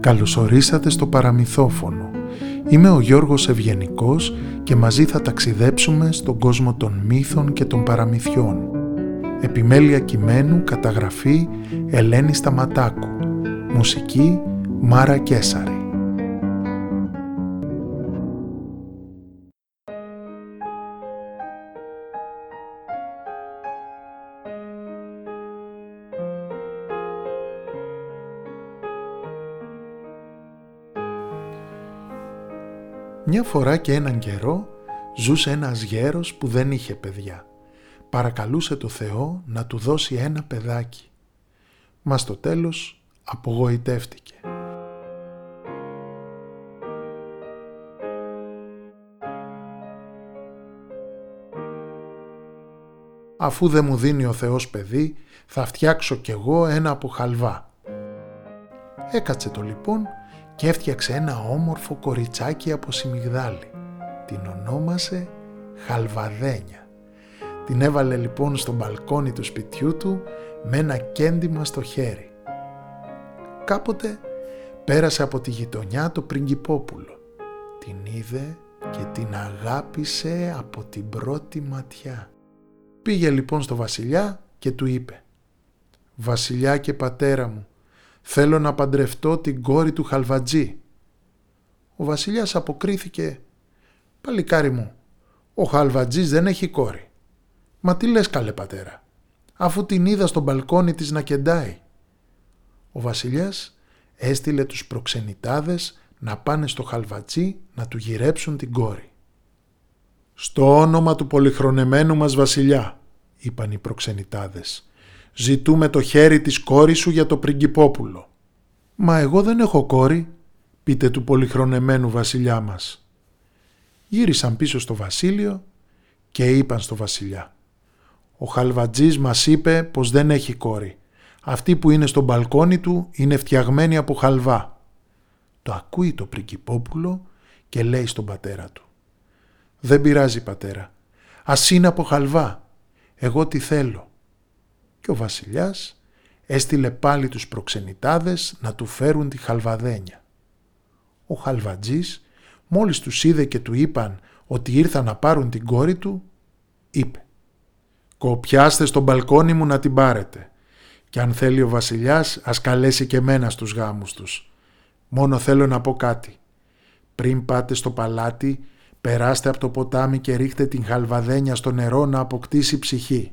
Καλωσορίσατε στο παραμυθόφωνο. Είμαι ο Γιώργος Ευγενικός και μαζί θα ταξιδέψουμε στον κόσμο των μύθων και των παραμυθιών. Επιμέλεια κειμένου, καταγραφή Ελένη Σταματάκου. Μουσική Μάρα Κέσαρη. Μια φορά και έναν καιρό ζούσε ένας γέρος που δεν είχε παιδιά. Παρακαλούσε το Θεό να του δώσει ένα παιδάκι. Μας στο τέλος απογοητεύτηκε. Αφού δεν μου δίνει ο Θεός παιδί, θα φτιάξω κι εγώ ένα από χαλβά. Έκατσε το λοιπόν και έφτιαξε ένα όμορφο κοριτσάκι από σιμιγδάλι. Την ονόμασε Χαλβαδένια. Την έβαλε λοιπόν στο μπαλκόνι του σπιτιού του με ένα κέντημα στο χέρι. Κάποτε πέρασε από τη γειτονιά το πριγκυπόπουλο. Την είδε και την αγάπησε από την πρώτη ματιά. Πήγε λοιπόν στο βασιλιά και του είπε «Βασιλιά και πατέρα μου, θέλω να παντρευτώ την κόρη του Χαλβατζή». Ο βασιλιάς αποκρίθηκε «Παλικάρι μου, ο Χαλβατζής δεν έχει κόρη». «Μα τι λες καλέ πατέρα, αφού την είδα στο μπαλκόνι της να κεντάει». Ο βασιλιάς έστειλε τους προξενητάδες να πάνε στο Χαλβατζή να του γυρέψουν την κόρη. «Στο όνομα του πολυχρονεμένου μας βασιλιά», είπαν οι προξενητάδες, «ζητούμε το χέρι της κόρης σου για το πριγκυπόπουλο». «Μα εγώ δεν έχω κόρη», πείτε του πολυχρονεμένου βασιλιά μας. Γύρισαν πίσω στο βασίλειο και είπαν στο βασιλιά «Ο Χαλβατζής μας είπε πως δεν έχει κόρη. Αυτή που είναι στο μπαλκόνι του είναι φτιαγμένη από χαλβά». Το ακούει το πριγκυπόπουλο και λέει στον πατέρα του «Δεν πειράζει πατέρα, ας είναι από χαλβά, εγώ τι θέλω». Και ο βασιλιάς έστειλε πάλι τους προξενητάδες να του φέρουν τη χαλβαδένια. Ο χαλβατζής μόλις τους είδε και του είπαν ότι ήρθαν να πάρουν την κόρη του, είπε «Κοπιάστε στο μπαλκόνι μου να την πάρετε και αν θέλει ο βασιλιάς ας καλέσει και μένα στους γάμους τους. Μόνο θέλω να πω κάτι. Πριν πάτε στο παλάτι, περάστε από το ποτάμι και ρίχτε την χαλβαδένια στο νερό να αποκτήσει ψυχή.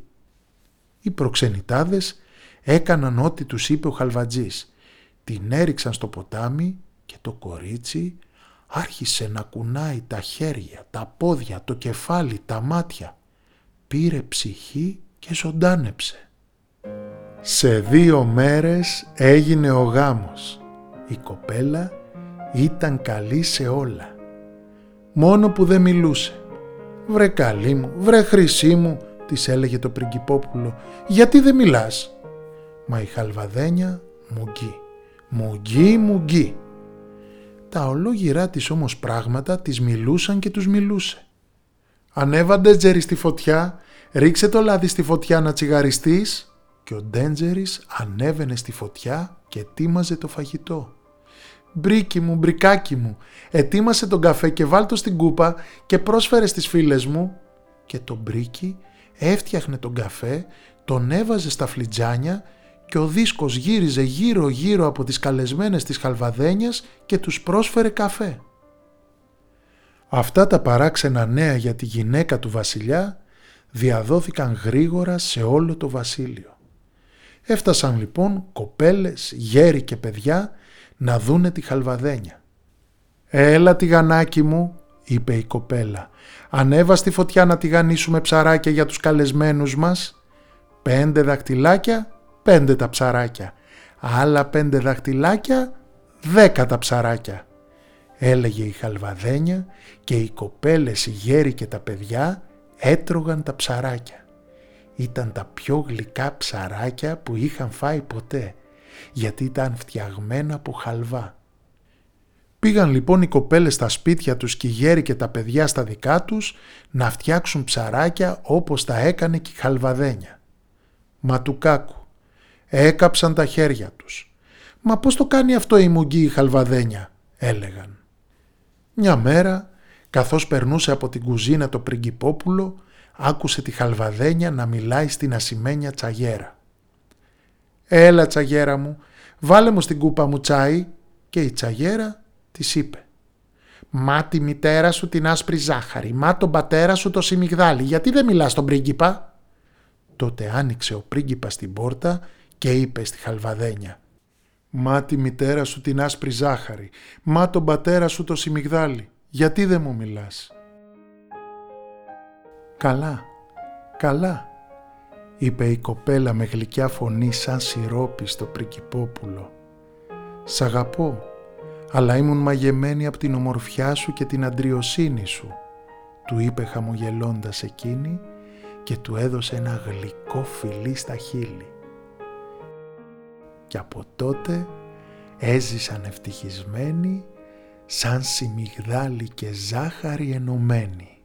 Οι προξενητάδες έκαναν ό,τι τους είπε ο χαλβατζής. Την έριξαν στο ποτάμι και το κορίτσι άρχισε να κουνάει τα χέρια, τα πόδια, το κεφάλι, τα μάτια. Πήρε ψυχή και ζωντάνεψε. Σε δύο μέρες έγινε ο γάμος. Η κοπέλα ήταν καλή σε όλα. Μόνο που δεν μιλούσε. «Βρε καλή μου, βρε χρυσή μου», της έλεγε το πριγκυπόπουλο. «Γιατί δεν μιλάς» Μα η χαλβαδένια μουγκή. Μουγκή, μουγκή. Τα ολόγυρά της όμως πράγματα τις μιλούσαν και τους μιλούσε. Ανέβα τζέρι στη φωτιά, ρίξε το λάδι στη φωτιά να τσιγαριστείς και ο τέντζερης ανέβαινε στη φωτιά και ετοίμαζε το φαγητό. «Μπρίκι μου, μπρικάκι μου, ετοίμασε τον καφέ και βάλ το στην κούπα και πρόσφερε στις φίλες μου». Και το μπρίκι έφτιαχνε τον καφέ, τον έβαζε στα φλιτζάνια και ο δίσκος γύριζε γύρω γύρω από τις καλεσμένες της Χαλβαδένιας και τους πρόσφερε καφέ. Αυτά τα παράξενα νέα για τη γυναίκα του βασιλιά διαδόθηκαν γρήγορα σε όλο το βασίλειο. Έφτασαν λοιπόν κοπέλες, γέροι και παιδιά να δούνε τη χαλβαδένια. «Έλα τηγανάκι μου», είπε η κοπέλα, «ανέβα στη φωτιά να τηγανίσουμε ψαράκια για τους καλεσμένους μας. Πέντε δακτυλάκια πέντε τα ψαράκια. Άλλα πέντε δαχτυλάκια, δέκα τα ψαράκια. Έλεγε η χαλβαδένια και οι κοπέλες, οι γέροι και τα παιδιά έτρωγαν τα ψαράκια. Ήταν τα πιο γλυκά ψαράκια που είχαν φάει ποτέ, γιατί ήταν φτιαγμένα από χαλβά. Πήγαν λοιπόν οι κοπέλες στα σπίτια τους και οι γέροι και τα παιδιά στα δικά τους να φτιάξουν ψαράκια όπως τα έκανε και η χαλβαδένια. Μα του κάκου Έκαψαν τα χέρια τους. «Μα πώς το κάνει αυτό η μουγγί η χαλβαδένια» έλεγαν. Μια μέρα, καθώς περνούσε από την κουζίνα το πριγκυπόπουλο, άκουσε τη χαλβαδένια να μιλάει στην ασημένια τσαγέρα. «Έλα τσαγέρα μου, βάλε μου στην κούπα μου τσάι» και η τσαγέρα της είπε «Μα τη μητέρα σου την άσπρη ζάχαρη, μα τον πατέρα σου το σιμιγδάλι, γιατί δεν μιλάς στον πρίγκιπα» Τότε άνοιξε ο πρίγκιπας την πόρτα και είπε στη χαλβαδένια «Μα τη μητέρα σου την άσπρη ζάχαρη, μα τον πατέρα σου το σιμιγδάλι, γιατί δεν μου μιλάς» «Καλά, καλά», είπε η κοπέλα με γλυκιά φωνή σαν σιρόπι στο πρικυπόπουλο. «Σ' αγαπώ, αλλά ήμουν μαγεμένη από την ομορφιά σου και την αντριοσύνη σου», του είπε χαμογελώντας εκείνη και του έδωσε ένα γλυκό φιλί στα χείλη. Και από τότε έζησαν ευτυχισμένοι σαν σιμιγδάλι και ζάχαρη ενωμένοι.